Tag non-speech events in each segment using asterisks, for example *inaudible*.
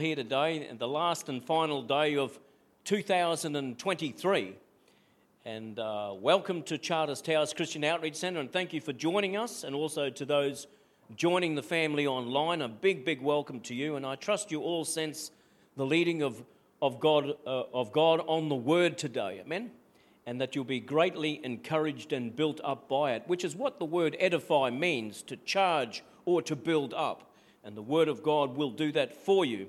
here today, the last and final day of 2023. And uh, welcome to Charters Towers Christian Outreach Centre, and thank you for joining us, and also to those joining the family online. A big, big welcome to you, and I trust you all sense the leading of, of, God, uh, of God on the Word today. Amen? And that you'll be greatly encouraged and built up by it, which is what the word edify means to charge or to build up. And the Word of God will do that for you.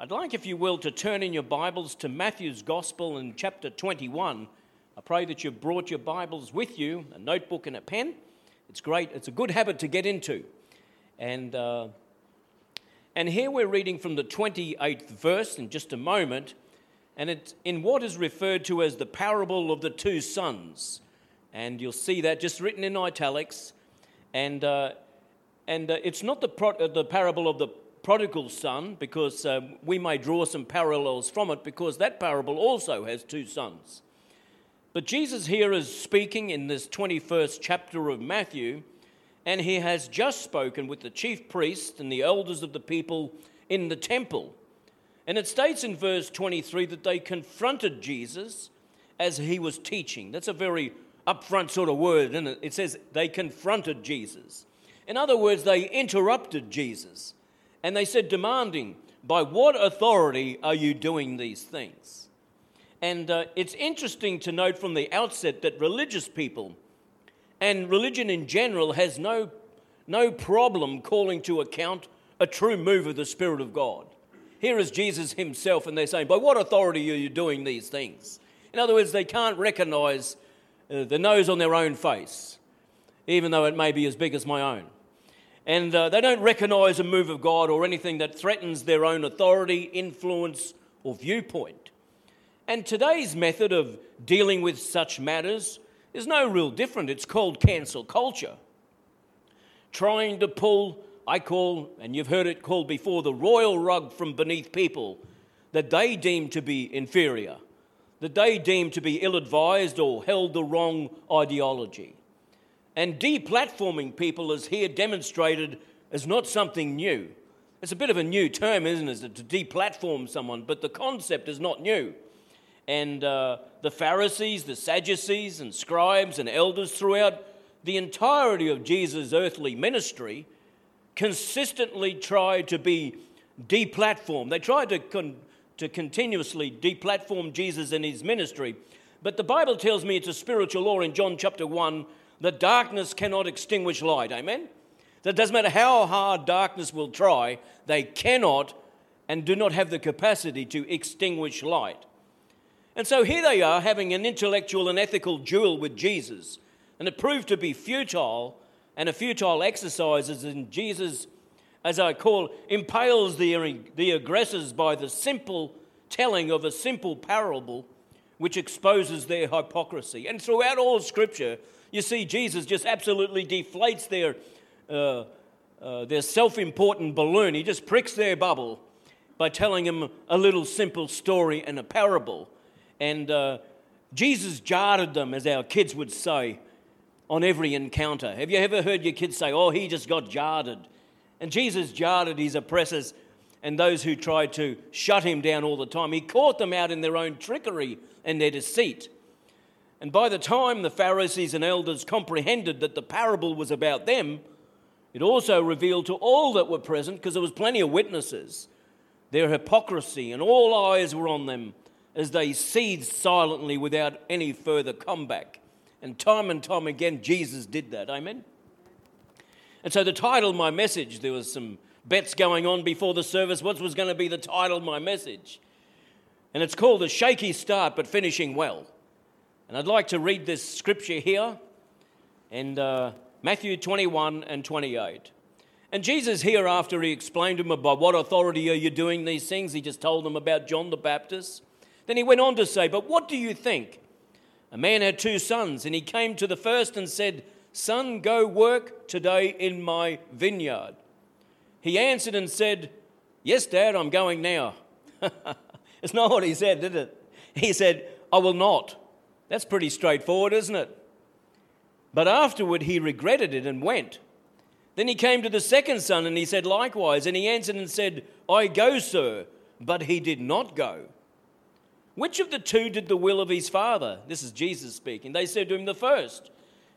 I'd like, if you will, to turn in your Bibles to Matthew's Gospel in chapter 21. I pray that you've brought your Bibles with you, a notebook and a pen. It's great, it's a good habit to get into. And, uh, and here we're reading from the 28th verse in just a moment, and it's in what is referred to as the parable of the two sons. And you'll see that just written in italics. And, uh, and uh, it's not the, pro- uh, the parable of the prodigal son, because um, we may draw some parallels from it, because that parable also has two sons. But Jesus here is speaking in this 21st chapter of Matthew, and he has just spoken with the chief priest and the elders of the people in the temple. And it states in verse 23 that they confronted Jesus as he was teaching. That's a very upfront sort of word, isn't it? It says they confronted Jesus. In other words, they interrupted Jesus. And they said, demanding, By what authority are you doing these things? And uh, it's interesting to note from the outset that religious people and religion in general has no, no problem calling to account a true move of the Spirit of God. Here is Jesus himself, and they're saying, By what authority are you doing these things? In other words, they can't recognize uh, the nose on their own face, even though it may be as big as my own and uh, they don't recognize a move of God or anything that threatens their own authority, influence, or viewpoint. And today's method of dealing with such matters is no real different. It's called cancel culture. Trying to pull, I call, and you've heard it called before, the royal rug from beneath people that they deem to be inferior, that they deem to be ill advised or held the wrong ideology. And deplatforming people is here demonstrated as not something new. It's a bit of a new term, isn't it, to deplatform someone, but the concept is not new. And uh, the Pharisees, the Sadducees, and scribes and elders throughout the entirety of Jesus' earthly ministry consistently tried to be deplatformed. They tried to, con- to continuously deplatform Jesus and his ministry. But the Bible tells me it's a spiritual law in John chapter 1 that darkness cannot extinguish light. Amen? That doesn't matter how hard darkness will try, they cannot and do not have the capacity to extinguish light. And so here they are having an intellectual and ethical duel with Jesus. And it proved to be futile and a futile exercise as in Jesus, as I call, impales the, the aggressors by the simple telling of a simple parable which exposes their hypocrisy. And throughout all Scripture, you see, Jesus just absolutely deflates their, uh, uh, their self important balloon. He just pricks their bubble by telling them a little simple story and a parable. And uh, Jesus jarred them, as our kids would say, on every encounter. Have you ever heard your kids say, Oh, he just got jarred? And Jesus jarred his oppressors and those who tried to shut him down all the time. He caught them out in their own trickery and their deceit. And by the time the Pharisees and elders comprehended that the parable was about them, it also revealed to all that were present, because there was plenty of witnesses, their hypocrisy, and all eyes were on them as they seethed silently without any further comeback. And time and time again, Jesus did that. Amen? And so the title of my message, there was some bets going on before the service. What was going to be the title of my message? And it's called A Shaky Start But Finishing Well. And I'd like to read this scripture here in uh, Matthew 21 and 28. And Jesus, here, after he explained to them about what authority are you doing these things, he just told them about John the Baptist. Then he went on to say, But what do you think? A man had two sons, and he came to the first and said, Son, go work today in my vineyard. He answered and said, Yes, Dad, I'm going now. *laughs* it's not what he said, did it? He said, I will not. That's pretty straightforward, isn't it? But afterward he regretted it and went. Then he came to the second son and he said likewise. And he answered and said, I go, sir, but he did not go. Which of the two did the will of his father? This is Jesus speaking. They said to him, The first.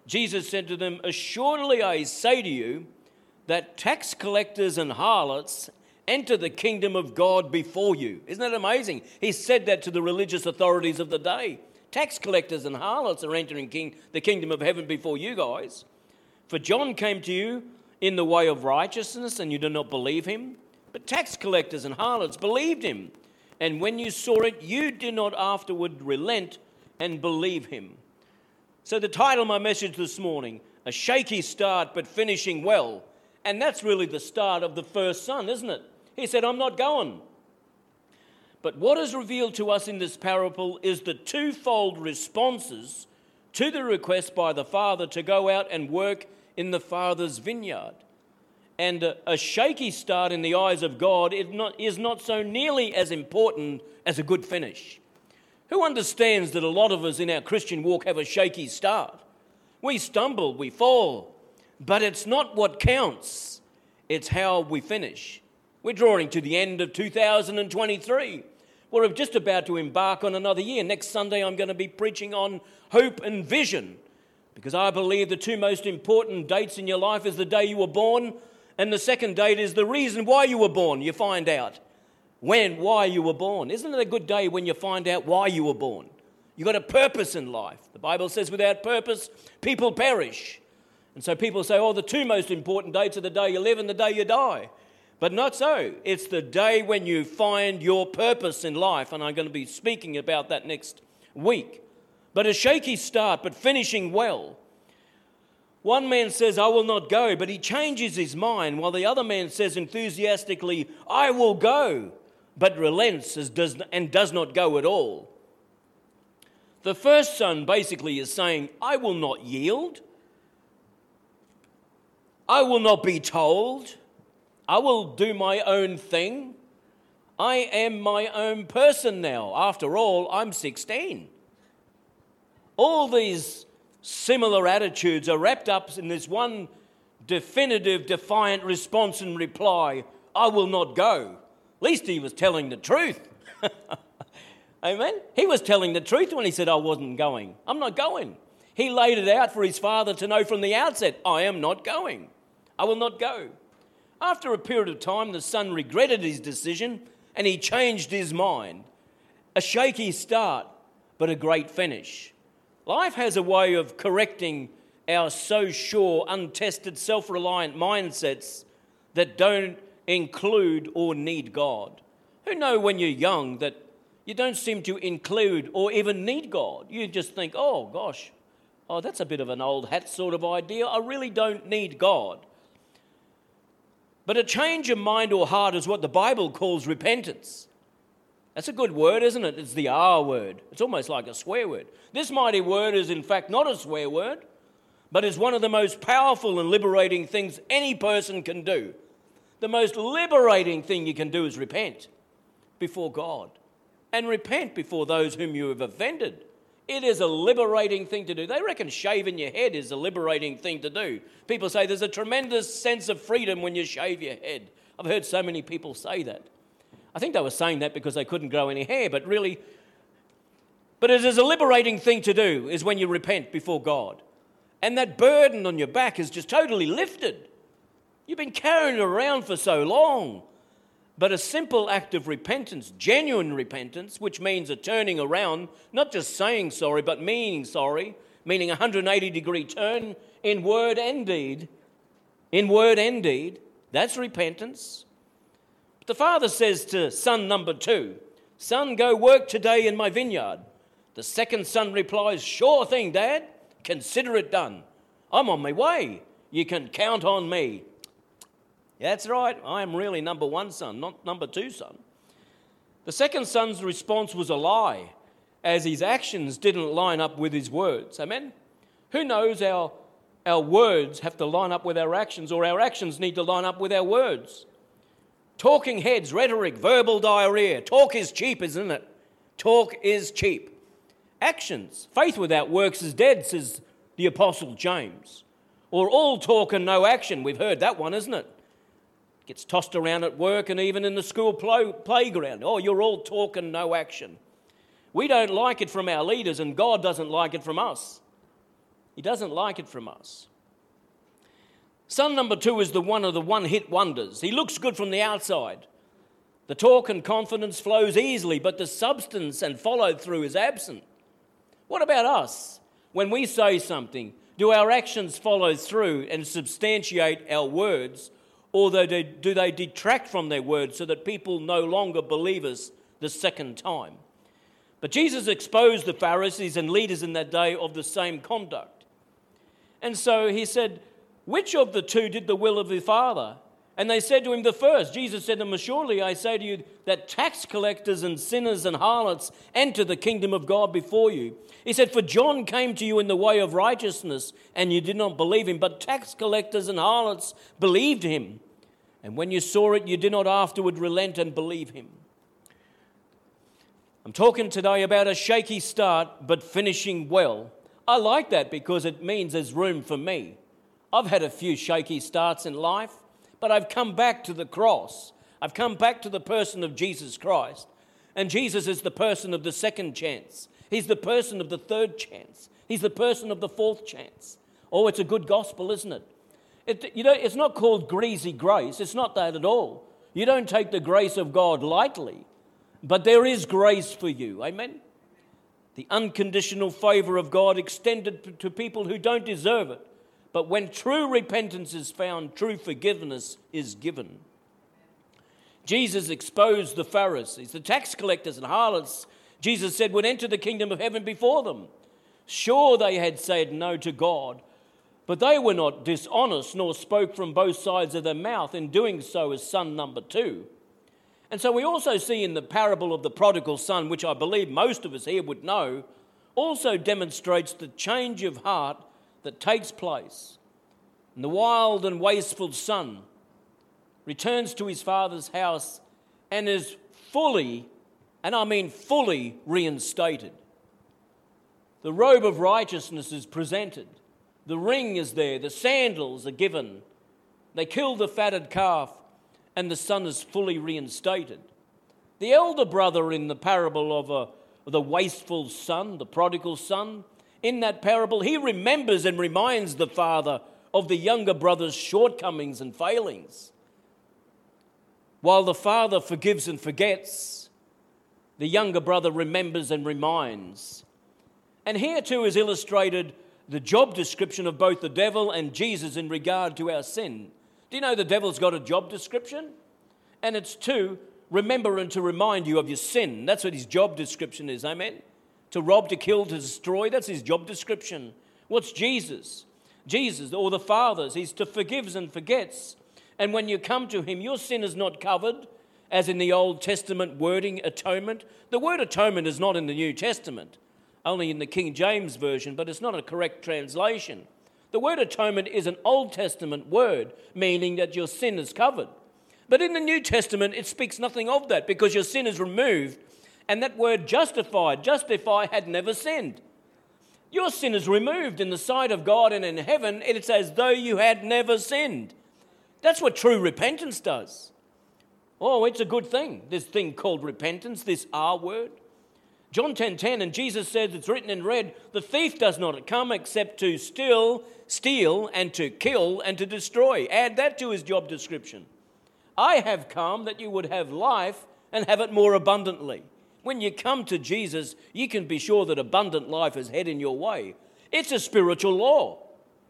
Jesus said to them, Assuredly I say to you that tax collectors and harlots enter the kingdom of God before you. Isn't that amazing? He said that to the religious authorities of the day. Tax collectors and harlots are entering king, the kingdom of heaven before you guys. For John came to you in the way of righteousness, and you did not believe him. But tax collectors and harlots believed him. And when you saw it, you did not afterward relent and believe him. So, the title of my message this morning A Shaky Start but Finishing Well. And that's really the start of the first son, isn't it? He said, I'm not going. But what is revealed to us in this parable is the twofold responses to the request by the father to go out and work in the father's vineyard. And a, a shaky start in the eyes of God is not, is not so nearly as important as a good finish. Who understands that a lot of us in our Christian walk have a shaky start? We stumble, we fall, but it's not what counts, it's how we finish. We're drawing to the end of 2023. We're just about to embark on another year. Next Sunday, I'm going to be preaching on hope and vision because I believe the two most important dates in your life is the day you were born, and the second date is the reason why you were born. You find out when, why you were born. Isn't it a good day when you find out why you were born? You've got a purpose in life. The Bible says, without purpose, people perish. And so people say, oh, the two most important dates are the day you live and the day you die. But not so. It's the day when you find your purpose in life, and I'm going to be speaking about that next week. But a shaky start, but finishing well. One man says, I will not go, but he changes his mind, while the other man says enthusiastically, I will go, but relents and does not go at all. The first son basically is saying, I will not yield. I will not be told. I will do my own thing. I am my own person now. After all, I'm 16. All these similar attitudes are wrapped up in this one definitive, defiant response and reply I will not go. At least he was telling the truth. *laughs* Amen? He was telling the truth when he said, I wasn't going. I'm not going. He laid it out for his father to know from the outset I am not going. I will not go. After a period of time, the son regretted his decision and he changed his mind. A shaky start, but a great finish. Life has a way of correcting our so sure, untested, self reliant mindsets that don't include or need God. Who know when you're young that you don't seem to include or even need God? You just think, oh gosh, oh, that's a bit of an old hat sort of idea. I really don't need God. But a change of mind or heart is what the Bible calls repentance. That's a good word, isn't it? It's the R word. It's almost like a swear word. This mighty word is, in fact, not a swear word, but is one of the most powerful and liberating things any person can do. The most liberating thing you can do is repent before God and repent before those whom you have offended. It is a liberating thing to do. They reckon shaving your head is a liberating thing to do. People say there's a tremendous sense of freedom when you shave your head. I've heard so many people say that. I think they were saying that because they couldn't grow any hair, but really, but it is a liberating thing to do, is when you repent before God. And that burden on your back is just totally lifted. You've been carrying it around for so long. But a simple act of repentance, genuine repentance, which means a turning around, not just saying sorry, but meaning sorry, meaning a 180 degree turn in word and deed, in word and deed, that's repentance. But the father says to son number two, Son, go work today in my vineyard. The second son replies, Sure thing, Dad. Consider it done. I'm on my way. You can count on me. That's right, I am really number one son, not number two son. The second son's response was a lie, as his actions didn't line up with his words. Amen? Who knows our, our words have to line up with our actions, or our actions need to line up with our words? Talking heads, rhetoric, verbal diarrhea. Talk is cheap, isn't it? Talk is cheap. Actions. Faith without works is dead, says the Apostle James. Or all talk and no action. We've heard that one, isn't it? Gets tossed around at work and even in the school playground. Oh, you're all talk and no action. We don't like it from our leaders, and God doesn't like it from us. He doesn't like it from us. Son number two is the one of the one hit wonders. He looks good from the outside. The talk and confidence flows easily, but the substance and follow through is absent. What about us? When we say something, do our actions follow through and substantiate our words, or do they detract from their words so that people no longer believe us the second time? But Jesus exposed the Pharisees and leaders in that day of the same conduct. And so he said, Which of the two did the will of the Father? And they said to him, The first. Jesus said to them, Surely I say to you that tax collectors and sinners and harlots enter the kingdom of God before you. He said, For John came to you in the way of righteousness, and you did not believe him, but tax collectors and harlots believed him. And when you saw it, you did not afterward relent and believe him. I'm talking today about a shaky start, but finishing well. I like that because it means there's room for me. I've had a few shaky starts in life but I've come back to the cross. I've come back to the person of Jesus Christ. And Jesus is the person of the second chance. He's the person of the third chance. He's the person of the fourth chance. Oh, it's a good gospel, isn't it? it you know, it's not called greasy grace. It's not that at all. You don't take the grace of God lightly, but there is grace for you. Amen? The unconditional favor of God extended to people who don't deserve it but when true repentance is found, true forgiveness is given. Jesus exposed the Pharisees, the tax collectors and harlots, Jesus said would enter the kingdom of heaven before them. Sure, they had said no to God, but they were not dishonest nor spoke from both sides of their mouth in doing so as son number two. And so we also see in the parable of the prodigal son, which I believe most of us here would know, also demonstrates the change of heart that takes place. And the wild and wasteful son returns to his father's house and is fully, and I mean fully, reinstated. The robe of righteousness is presented, the ring is there, the sandals are given. They kill the fatted calf, and the son is fully reinstated. The elder brother in the parable of a, the wasteful son, the prodigal son, in that parable, he remembers and reminds the father of the younger brother's shortcomings and failings. While the father forgives and forgets, the younger brother remembers and reminds. And here too is illustrated the job description of both the devil and Jesus in regard to our sin. Do you know the devil's got a job description? And it's to remember and to remind you of your sin. That's what his job description is, amen? To rob, to kill, to destroy. That's his job description. What's Jesus? Jesus, or the Father's, he's to forgives and forgets. And when you come to him, your sin is not covered, as in the Old Testament wording, atonement. The word atonement is not in the New Testament, only in the King James Version, but it's not a correct translation. The word atonement is an Old Testament word, meaning that your sin is covered. But in the New Testament, it speaks nothing of that because your sin is removed and that word justified, justify had never sinned. Your sin is removed in the sight of God and in heaven. It's as though you had never sinned. That's what true repentance does. Oh, it's a good thing, this thing called repentance, this R word. John 10:10 10, 10, and Jesus says it's written in red, the thief does not come except to steal, steal and to kill and to destroy. Add that to his job description. I have come that you would have life and have it more abundantly. When you come to Jesus, you can be sure that abundant life is heading your way. It's a spiritual law.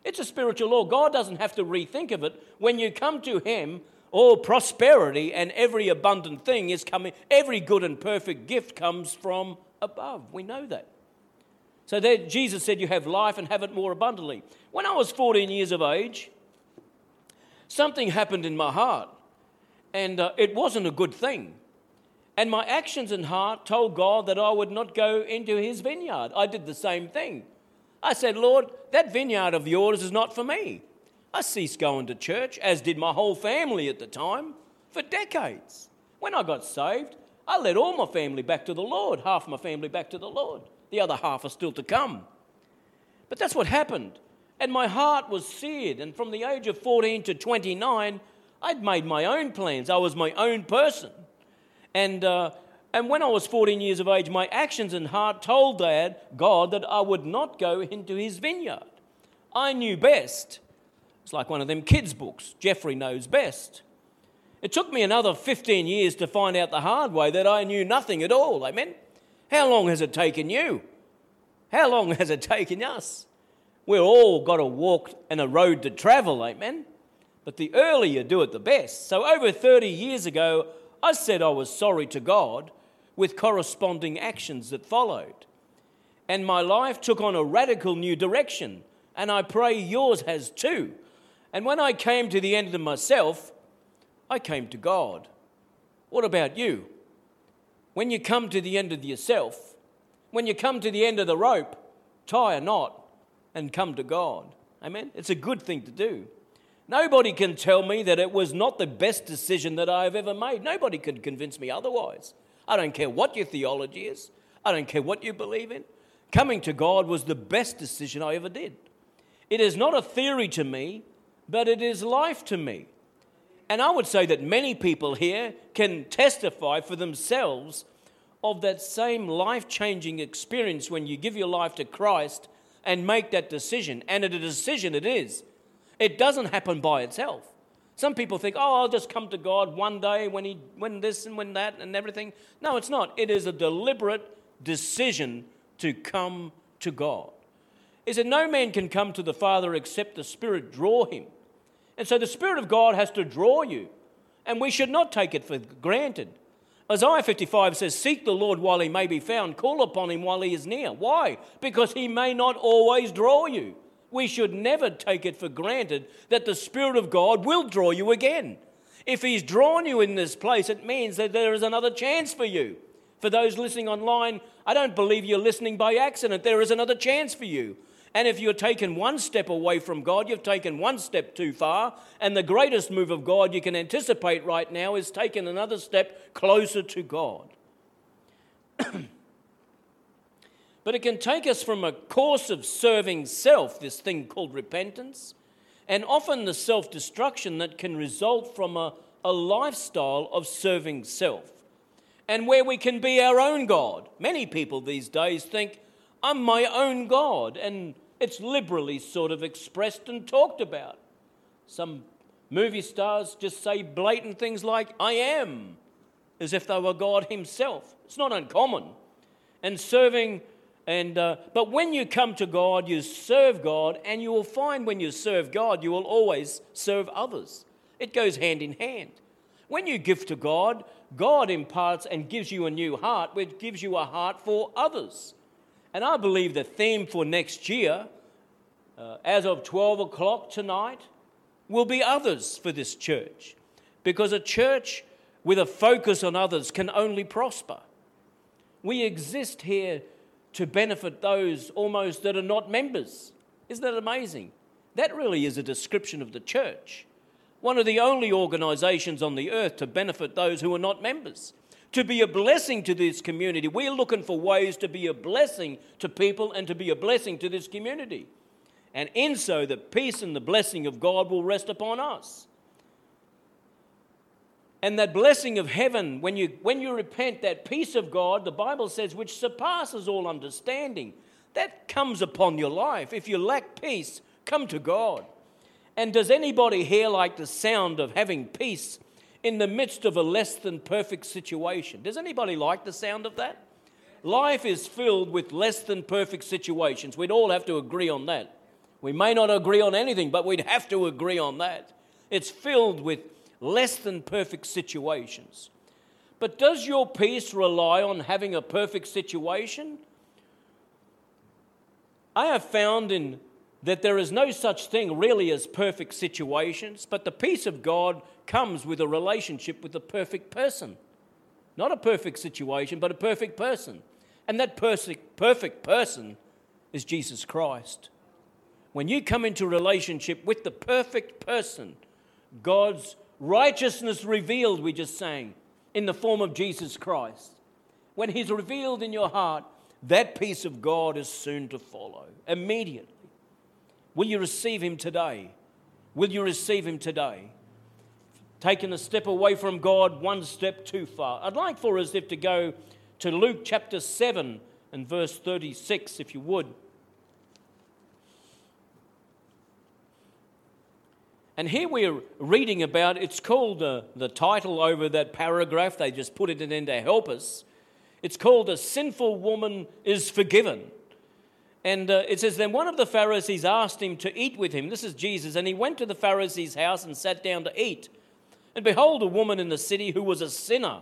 It's a spiritual law. God doesn't have to rethink of it. When you come to Him, all prosperity and every abundant thing is coming, every good and perfect gift comes from above. We know that. So there, Jesus said, You have life and have it more abundantly. When I was 14 years of age, something happened in my heart, and uh, it wasn't a good thing. And my actions and heart told God that I would not go into his vineyard. I did the same thing. I said, Lord, that vineyard of yours is not for me. I ceased going to church, as did my whole family at the time, for decades. When I got saved, I led all my family back to the Lord, half my family back to the Lord. The other half are still to come. But that's what happened. And my heart was seared. And from the age of 14 to 29, I'd made my own plans. I was my own person. And, uh, and when I was 14 years of age, my actions and heart told Dad, God, that I would not go into his vineyard. I knew best. It's like one of them kids' books. Jeffrey knows best. It took me another 15 years to find out the hard way that I knew nothing at all. Amen. How long has it taken you? How long has it taken us? We've all got a walk and a road to travel, amen? But the earlier you do it, the best. So over 30 years ago, I said I was sorry to God with corresponding actions that followed. And my life took on a radical new direction, and I pray yours has too. And when I came to the end of myself, I came to God. What about you? When you come to the end of yourself, when you come to the end of the rope, tie a knot and come to God. Amen? It's a good thing to do. Nobody can tell me that it was not the best decision that I have ever made. Nobody can convince me otherwise. I don't care what your theology is, I don't care what you believe in. Coming to God was the best decision I ever did. It is not a theory to me, but it is life to me. And I would say that many people here can testify for themselves of that same life changing experience when you give your life to Christ and make that decision. And a decision it is. It doesn't happen by itself. Some people think, oh, I'll just come to God one day when, he, when this and when that and everything. No, it's not. It is a deliberate decision to come to God. Is that no man can come to the Father except the Spirit draw him. And so the Spirit of God has to draw you. And we should not take it for granted. Isaiah 55 says, Seek the Lord while he may be found, call upon him while he is near. Why? Because he may not always draw you. We should never take it for granted that the Spirit of God will draw you again. If he's drawn you in this place, it means that there is another chance for you. For those listening online, I don't believe you're listening by accident. There is another chance for you. And if you're taken one step away from God, you've taken one step too far. And the greatest move of God you can anticipate right now is taking another step closer to God. *clears throat* but it can take us from a course of serving self, this thing called repentance, and often the self destruction that can result from a, a lifestyle of serving self. And where we can be our own God. Many people these days think, I'm my own God. And it's liberally sort of expressed and talked about. Some movie stars just say blatant things like, I am, as if they were God Himself. It's not uncommon. And serving, and, uh, but when you come to God, you serve God, and you will find when you serve God, you will always serve others. It goes hand in hand. When you give to God, God imparts and gives you a new heart, which gives you a heart for others. And I believe the theme for next year, uh, as of 12 o'clock tonight, will be others for this church. Because a church with a focus on others can only prosper. We exist here to benefit those almost that are not members. Isn't that amazing? That really is a description of the church. One of the only organizations on the earth to benefit those who are not members to be a blessing to this community. We're looking for ways to be a blessing to people and to be a blessing to this community. And in so, the peace and the blessing of God will rest upon us. And that blessing of heaven, when you, when you repent, that peace of God, the Bible says, which surpasses all understanding, that comes upon your life. If you lack peace, come to God. And does anybody here like the sound of having peace in the midst of a less than perfect situation. Does anybody like the sound of that? Life is filled with less than perfect situations. We'd all have to agree on that. We may not agree on anything, but we'd have to agree on that. It's filled with less than perfect situations. But does your peace rely on having a perfect situation? I have found in that there is no such thing really as perfect situations, but the peace of God comes with a relationship with a perfect person. Not a perfect situation, but a perfect person. And that perfect, perfect person is Jesus Christ. When you come into relationship with the perfect person, God's righteousness revealed, we just sang, in the form of Jesus Christ. When He's revealed in your heart, that peace of God is soon to follow, immediately. Will you receive Him today? Will you receive Him today? Taking a step away from God, one step too far. I'd like for us if to go to Luke chapter 7 and verse 36, if you would. And here we're reading about, it's called uh, the title over that paragraph, they just put it in to help us. It's called A Sinful Woman is Forgiven. And uh, it says, Then one of the Pharisees asked him to eat with him. This is Jesus. And he went to the Pharisee's house and sat down to eat. And behold, a woman in the city who was a sinner.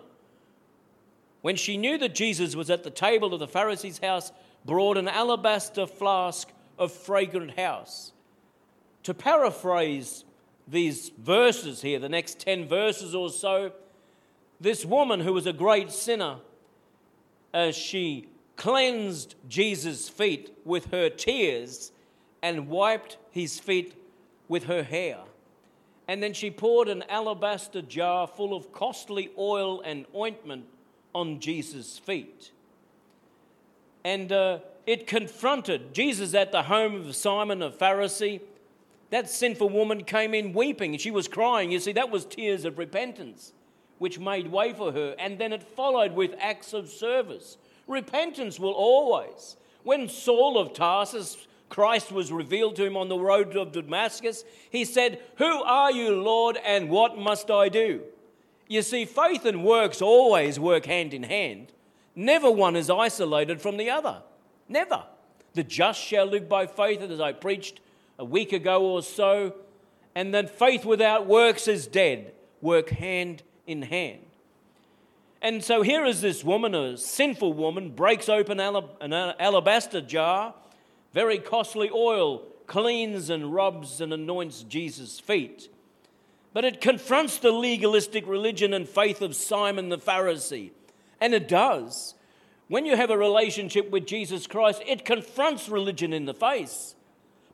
When she knew that Jesus was at the table of the Pharisee's house, brought an alabaster flask of fragrant house. To paraphrase these verses here, the next 10 verses or so, this woman who was a great sinner, as she cleansed Jesus' feet with her tears and wiped his feet with her hair. And then she poured an alabaster jar full of costly oil and ointment on Jesus' feet. And uh, it confronted Jesus at the home of Simon, a Pharisee. That sinful woman came in weeping. She was crying. You see, that was tears of repentance, which made way for her. And then it followed with acts of service. Repentance will always. When Saul of Tarsus, Christ was revealed to him on the road of Damascus, he said, Who are you, Lord, and what must I do? You see, faith and works always work hand in hand. Never one is isolated from the other. Never. The just shall live by faith, as I preached a week ago or so, and that faith without works is dead. Work hand in hand. And so here is this woman, a sinful woman, breaks open an alabaster jar, very costly oil, cleans and rubs and anoints Jesus' feet. But it confronts the legalistic religion and faith of Simon the Pharisee. And it does. When you have a relationship with Jesus Christ, it confronts religion in the face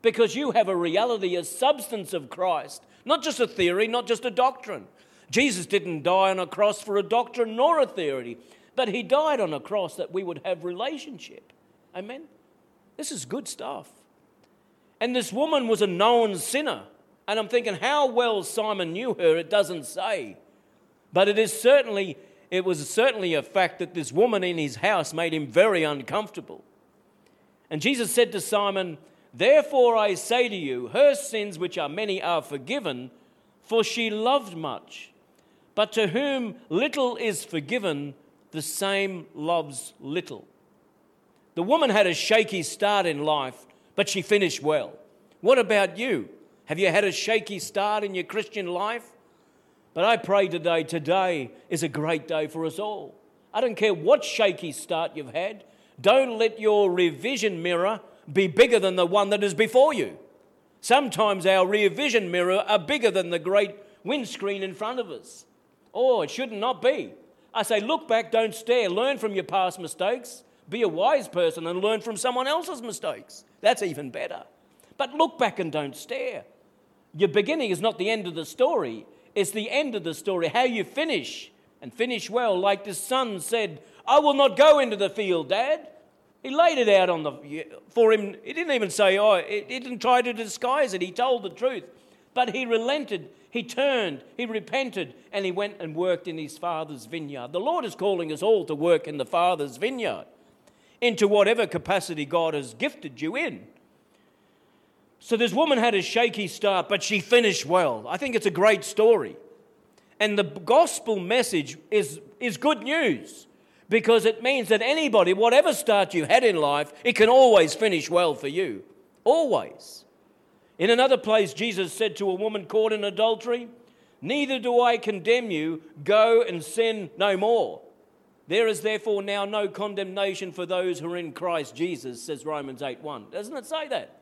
because you have a reality, a substance of Christ, not just a theory, not just a doctrine. Jesus didn't die on a cross for a doctrine nor a theory, but he died on a cross that we would have relationship. Amen? This is good stuff. And this woman was a known sinner. And I'm thinking how well Simon knew her, it doesn't say. But it is certainly, it was certainly a fact that this woman in his house made him very uncomfortable. And Jesus said to Simon, Therefore I say to you, her sins, which are many, are forgiven, for she loved much. But to whom little is forgiven, the same loves little. The woman had a shaky start in life, but she finished well. What about you? Have you had a shaky start in your Christian life? But I pray today, today is a great day for us all. I don't care what shaky start you've had. Don't let your rear vision mirror be bigger than the one that is before you. Sometimes our rear vision mirror are bigger than the great windscreen in front of us. Oh, it should not not be. I say, look back, don't stare. Learn from your past mistakes. Be a wise person and learn from someone else's mistakes. That's even better. But look back and don't stare. Your beginning is not the end of the story, it's the end of the story. How you finish and finish well, like the son said, I will not go into the field, Dad. He laid it out on the for him. He didn't even say, "Oh," he didn't try to disguise it. He told the truth, but he relented. He turned. He repented, and he went and worked in his father's vineyard. The Lord is calling us all to work in the Father's vineyard, into whatever capacity God has gifted you in. So this woman had a shaky start, but she finished well. I think it's a great story. And the gospel message is, is good news because it means that anybody, whatever start you had in life, it can always finish well for you. Always. In another place, Jesus said to a woman caught in adultery, Neither do I condemn you, go and sin no more. There is therefore now no condemnation for those who are in Christ Jesus, says Romans 8 1. Doesn't it say that?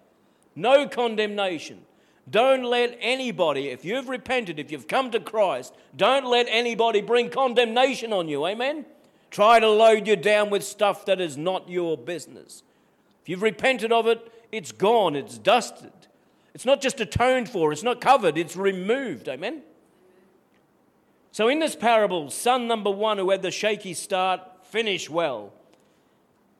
No condemnation. Don't let anybody, if you've repented, if you've come to Christ, don't let anybody bring condemnation on you. Amen? Try to load you down with stuff that is not your business. If you've repented of it, it's gone, it's dusted. It's not just atoned for, it's not covered, it's removed. Amen? So, in this parable, son number one who had the shaky start finished well.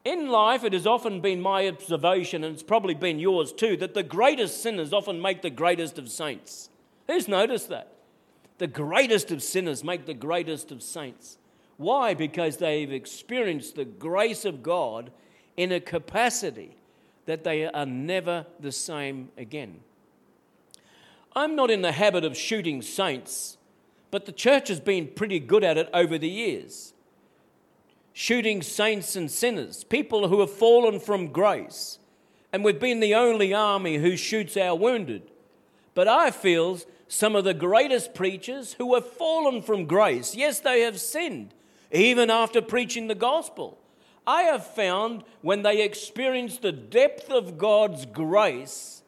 In life, it has often been my observation, and it's probably been yours too, that the greatest sinners often make the greatest of saints. Who's noticed that? The greatest of sinners make the greatest of saints. Why? Because they've experienced the grace of God in a capacity that they are never the same again. I'm not in the habit of shooting saints, but the church has been pretty good at it over the years. Shooting saints and sinners, people who have fallen from grace. And we've been the only army who shoots our wounded. But I feel some of the greatest preachers who have fallen from grace, yes, they have sinned, even after preaching the gospel. I have found when they experience the depth of God's grace,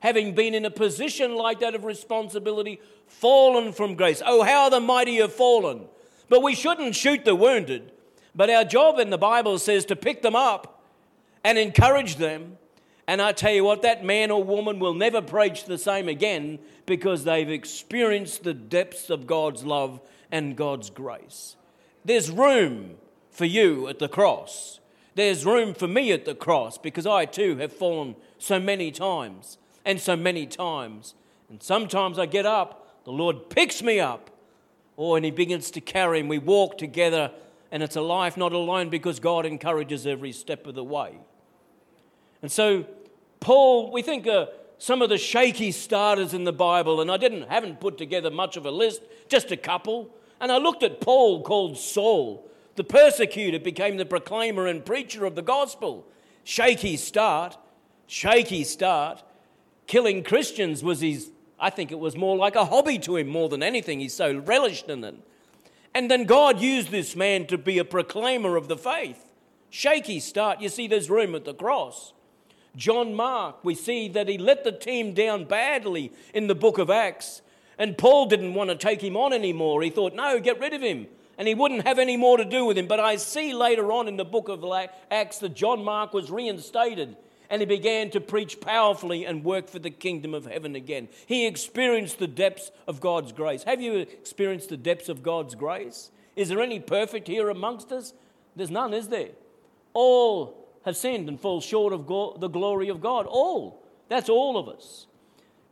having been in a position like that of responsibility, fallen from grace. Oh, how the mighty have fallen. But we shouldn't shoot the wounded. But our job in the Bible says to pick them up and encourage them. And I tell you what, that man or woman will never preach the same again because they've experienced the depths of God's love and God's grace. There's room for you at the cross. There's room for me at the cross because I too have fallen so many times and so many times. And sometimes I get up, the Lord picks me up, or and He begins to carry me. We walk together, and it's a life not alone because God encourages every step of the way. And so, Paul, we think uh, some of the shaky starters in the Bible, and I didn't haven't put together much of a list, just a couple. And I looked at Paul called Saul. The persecutor became the proclaimer and preacher of the gospel. Shaky start, shaky start. Killing Christians was his, I think it was more like a hobby to him more than anything. He so relished in it. And then God used this man to be a proclaimer of the faith. Shaky start. You see, there's room at the cross. John Mark, we see that he let the team down badly in the book of Acts. And Paul didn't want to take him on anymore. He thought, no, get rid of him and he wouldn't have any more to do with him. But I see later on in the book of Acts that John Mark was reinstated and he began to preach powerfully and work for the kingdom of heaven again. He experienced the depths of God's grace. Have you experienced the depths of God's grace? Is there any perfect here amongst us? There's none, is there? All have sinned and fall short of go- the glory of God. All. That's all of us.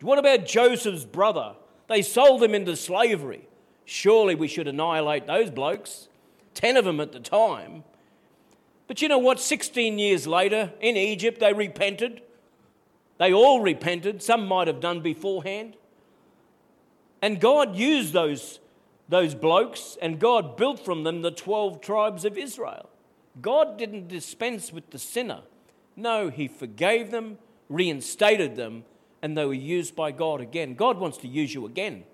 What about Joseph's brother? They sold them into slavery. Surely we should annihilate those blokes. Ten of them at the time. But you know what? 16 years later, in Egypt, they repented. They all repented. Some might have done beforehand. And God used those, those blokes, and God built from them the 12 tribes of Israel. God didn't dispense with the sinner. No, He forgave them, reinstated them, and they were used by God again. God wants to use you again.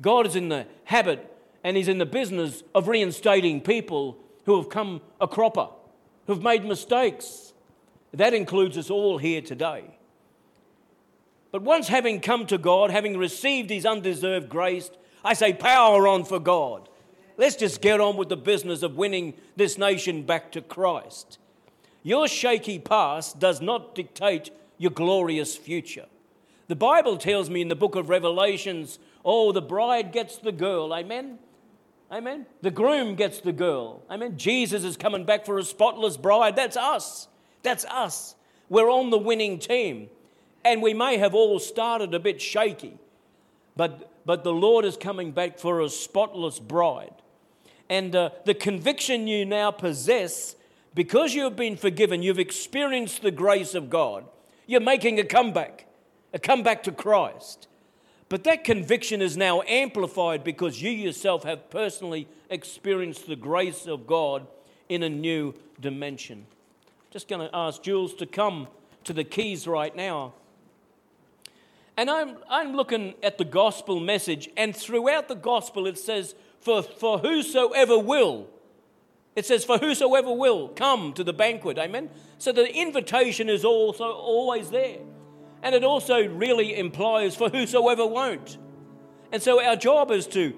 God is in the habit and He's in the business of reinstating people who have come a cropper, who've made mistakes. That includes us all here today. But once having come to God, having received His undeserved grace, I say, power on for God. Let's just get on with the business of winning this nation back to Christ. Your shaky past does not dictate your glorious future. The Bible tells me in the book of Revelations Oh, the bride gets the girl. Amen. Amen. The groom gets the girl. Amen. Jesus is coming back for a spotless bride. That's us. That's us. We're on the winning team. And we may have all started a bit shaky, but, but the Lord is coming back for a spotless bride. And uh, the conviction you now possess, because you have been forgiven, you've experienced the grace of God, you're making a comeback, a comeback to Christ. But that conviction is now amplified because you yourself have personally experienced the grace of God in a new dimension. Just going to ask Jules to come to the keys right now. And I'm, I'm looking at the gospel message, and throughout the gospel it says, for, for whosoever will, it says, for whosoever will come to the banquet. Amen? So the invitation is also always there. And it also really implies for whosoever won't. And so our job is to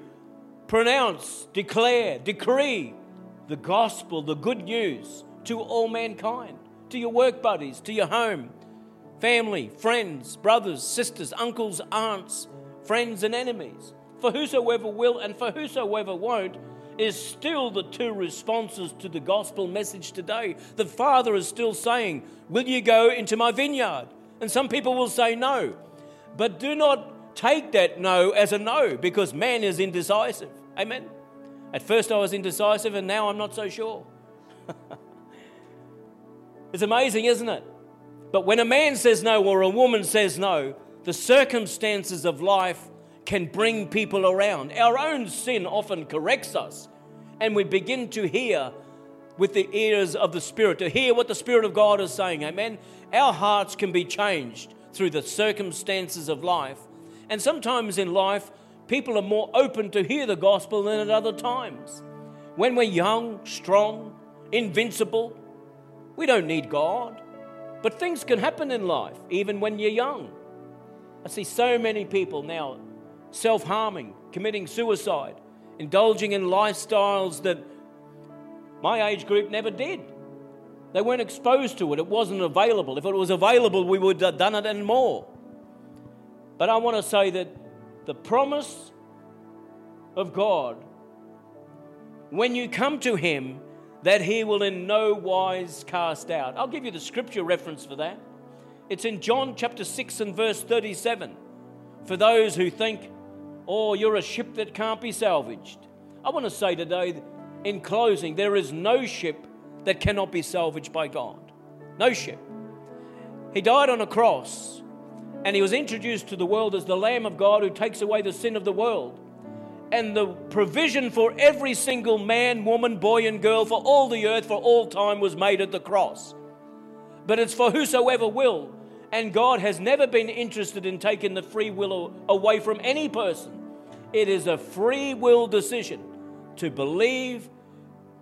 pronounce, declare, decree the gospel, the good news to all mankind, to your work buddies, to your home, family, friends, brothers, sisters, uncles, aunts, friends, and enemies. For whosoever will and for whosoever won't is still the two responses to the gospel message today. The Father is still saying, Will you go into my vineyard? And some people will say no. But do not take that no as a no because man is indecisive. Amen. At first I was indecisive and now I'm not so sure. *laughs* it's amazing, isn't it? But when a man says no or a woman says no, the circumstances of life can bring people around. Our own sin often corrects us, and we begin to hear with the ears of the Spirit, to hear what the Spirit of God is saying. Amen. Our hearts can be changed through the circumstances of life. And sometimes in life, people are more open to hear the gospel than at other times. When we're young, strong, invincible, we don't need God. But things can happen in life, even when you're young. I see so many people now self harming, committing suicide, indulging in lifestyles that my age group never did. They weren't exposed to it, it wasn't available. If it was available, we would have done it and more. But I want to say that the promise of God, when you come to Him, that He will in no wise cast out. I'll give you the scripture reference for that. It's in John chapter 6 and verse 37. For those who think, oh, you're a ship that can't be salvaged. I want to say today, in closing, there is no ship that cannot be salvaged by God. No ship. He died on a cross and he was introduced to the world as the Lamb of God who takes away the sin of the world. And the provision for every single man, woman, boy, and girl for all the earth for all time was made at the cross. But it's for whosoever will. And God has never been interested in taking the free will away from any person. It is a free will decision to believe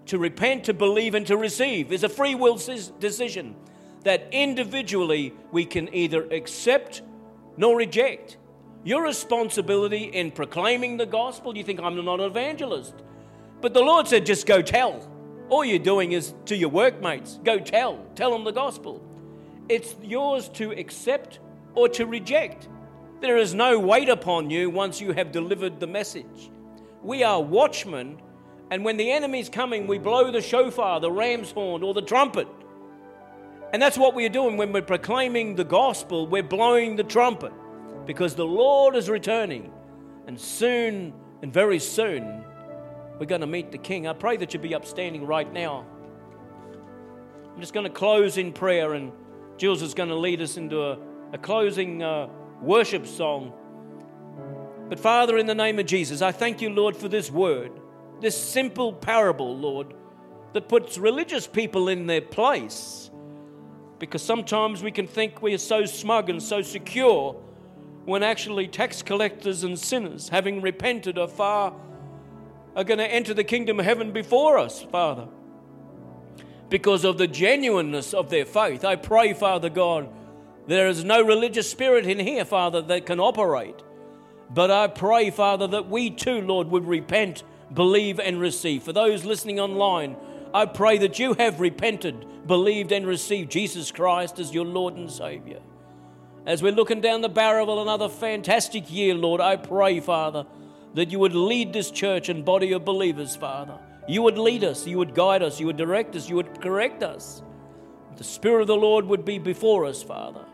to repent, to believe, and to receive is a free will decision that individually we can either accept nor reject. Your responsibility in proclaiming the gospel, you think I'm not an evangelist. But the Lord said, just go tell. All you're doing is to your workmates, go tell, tell them the gospel. It's yours to accept or to reject. There is no weight upon you once you have delivered the message. We are watchmen and when the enemy's coming, we blow the shofar, the ram's horn, or the trumpet. And that's what we're doing when we're proclaiming the gospel. We're blowing the trumpet because the Lord is returning. And soon, and very soon, we're going to meet the King. I pray that you be upstanding right now. I'm just going to close in prayer, and Jules is going to lead us into a, a closing uh, worship song. But Father, in the name of Jesus, I thank you, Lord, for this word this simple parable, Lord, that puts religious people in their place. Because sometimes we can think we are so smug and so secure when actually tax collectors and sinners, having repented, are far are going to enter the kingdom of heaven before us, Father. Because of the genuineness of their faith. I pray, Father God, there is no religious spirit in here, Father, that can operate. But I pray, Father, that we too, Lord, would repent believe, and receive. For those listening online, I pray that you have repented, believed, and received Jesus Christ as your Lord and Savior. As we're looking down the barrel of another fantastic year, Lord, I pray, Father, that you would lead this church and body of believers, Father. You would lead us, you would guide us, you would direct us, you would correct us. The Spirit of the Lord would be before us, Father.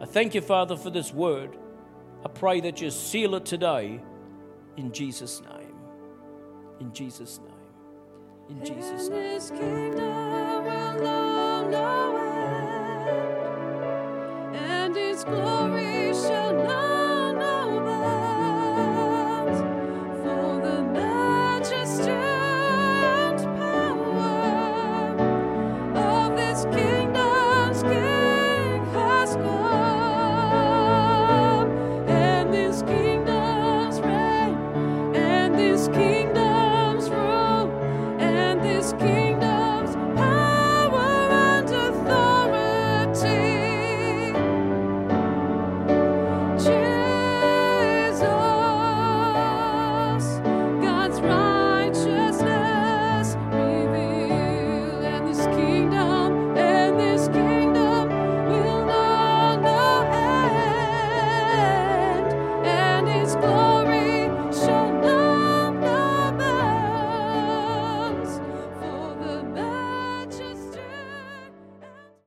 I thank you, Father, for this word. I pray that you seal it today in Jesus' name. In Jesus' name. In Jesus' name.